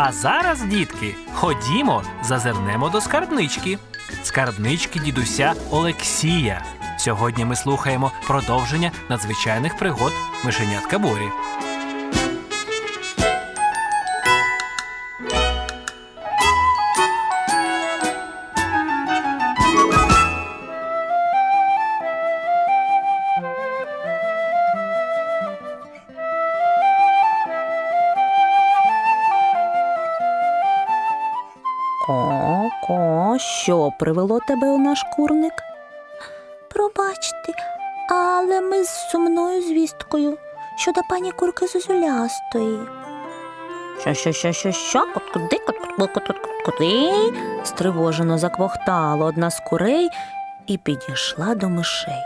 А зараз, дітки, ходімо, зазирнемо до скарбнички. Скарбнички дідуся Олексія. Сьогодні ми слухаємо продовження надзвичайних пригод мишенятка Борі. Що привело тебе у наш курник? Пробачте, але ми з сумною звісткою щодо пані курки Зозулястої. Що, що, що, що, що? Куди, куди? Стривожено заквохтала одна з курей і підійшла до мишей.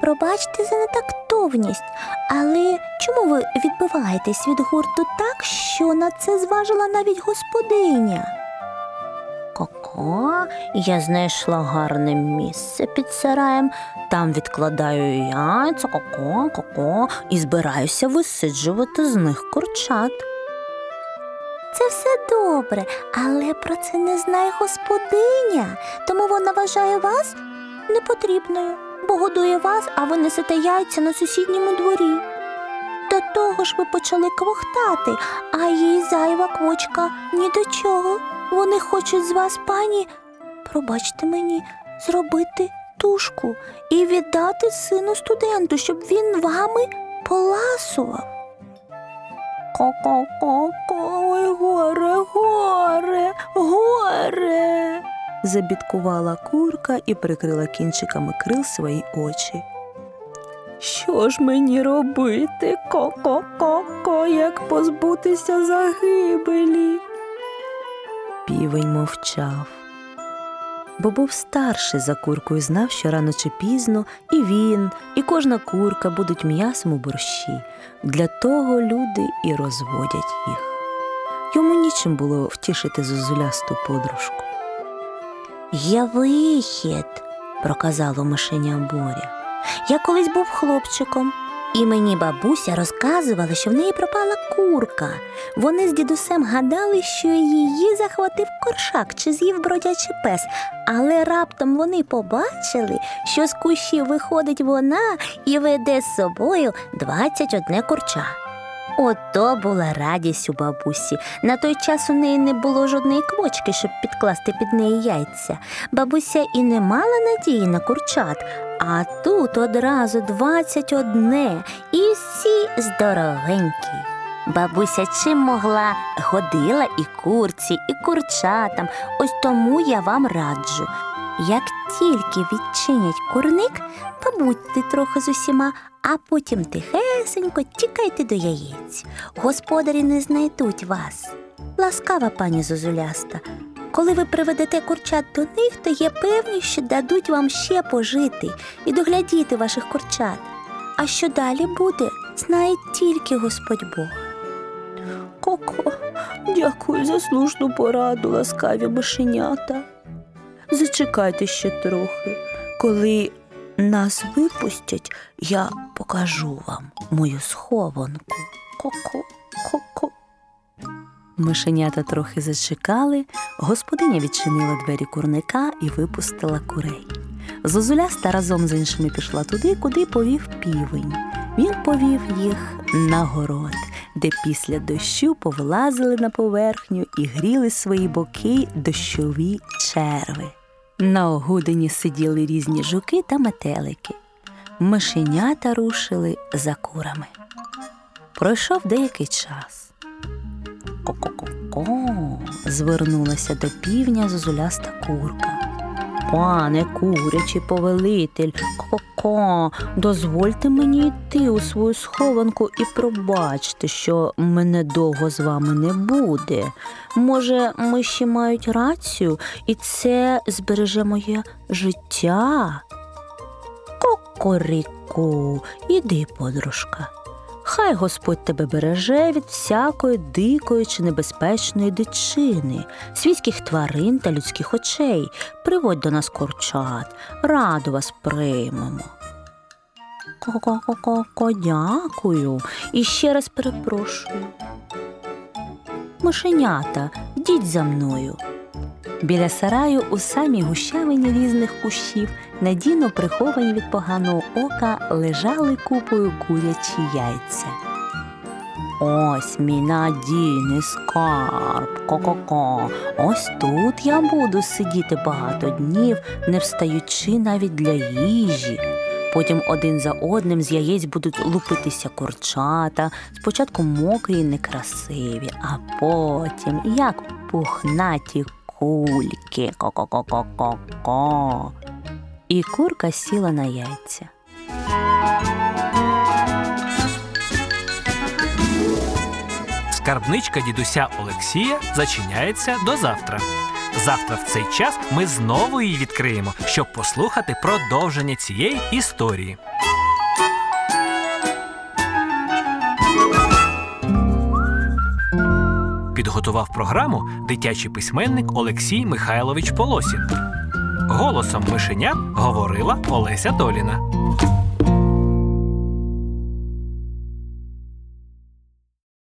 Пробачте за нетактовність, але чому ви відбиваєтесь від гурту так, що на це зважила навіть господиня? Коко, я знайшла гарне місце під сараєм. Там відкладаю яйця, коко, коко, і збираюся висиджувати з них курчат. Це все добре, але про це не знає господиня, тому вона вважає вас непотрібною, бо годує вас, а ви несете яйця на сусідньому дворі. До того ж ви почали квохтати, а їй зайва квочка ні до чого. Вони хочуть з вас, пані, пробачте мені, зробити тушку і віддати сину студенту, щоб він вами поласував. Ко-ко-ко-ко, горе, горе, горе. забідкувала курка і прикрила кінчиками крил свої очі. Що ж мені робити, ко-ко-ко-ко, як позбутися загибелі? Півень мовчав, бо був старший за куркою, знав, що рано чи пізно і він, і кожна курка будуть м'ясом у борщі. Для того люди і розводять їх. Йому нічим було втішити зозулясту подружку. Є вихід, проказало мишеня Боря. Я колись був хлопчиком, і мені бабуся розказувала, що в неї пропала курка. Вони з дідусем гадали, що її захватив коршак чи з'їв бродячий пес, але раптом вони побачили, що з кущів виходить вона і веде з собою 21 курча. Ото була радість у бабусі. На той час у неї не було жодної квочки, щоб підкласти під неї яйця. Бабуся і не мала надії на курчат, а тут одразу двадцять одне і всі здоровенькі. Бабуся чим могла годила і курці, і курчатам. Ось тому я вам раджу. Як тільки відчинять курник, побудьте трохи з усіма, а потім тихесенько тікайте до яєць. Господарі не знайдуть вас. Ласкава пані Зозуляста, коли ви приведете курчат до них, то є певність, що дадуть вам ще пожити і доглядіти ваших курчат. А що далі буде, знає тільки Господь Бог. Коко, дякую за слушну пораду, ласкаві мишенята. Зачекайте ще трохи. Коли нас випустять, я покажу вам мою схованку. Ко-ко, ко-ко. Мишенята трохи зачекали, господиня відчинила двері курника і випустила курей. Зозуляста разом з іншими пішла туди, куди повів півень. Він повів їх на город, де після дощу повлазили на поверхню і гріли свої боки дощові черви. На огудині сиділи різні жуки та метелики. Мишенята рушили за курами. Пройшов деякий час. Ко-ко-ко-ко, звернулася до півня зозуляста курка. Пане курячий повелитель, ко-ко, дозвольте мені йти у свою схованку і пробачте, що мене довго з вами не буде. Може, миші мають рацію, і це збереже моє життя? Кокоріку, іди, подружка. Хай Господь тебе береже від всякої дикої чи небезпечної дичини, свійських тварин та людських очей. Приводь до нас курчат, раду вас приймемо. Ко-ко-ко-ко, дякую. І ще раз перепрошую. мишенята, йдіть за мною. Біля сараю у самій гущавині різних кущів, надійно приховані від поганого ока, лежали купою курячі яйця. Ось мій надійний скарб, ко-ко-ко. Ось тут я буду сидіти багато днів, не встаючи навіть для їжі. Потім один за одним з яєць будуть лупитися курчата, спочатку мокрі й некрасиві, а потім як пухнаті кульки. Ко-ко-ко-ко-ко. І курка сіла на яйця. Скарбничка дідуся Олексія зачиняється до завтра. Завтра в цей час ми знову її відкриємо, щоб послухати продовження цієї історії. Підготував програму дитячий письменник Олексій Михайлович Полосін. Голосом мишенят говорила Олеся Доліна.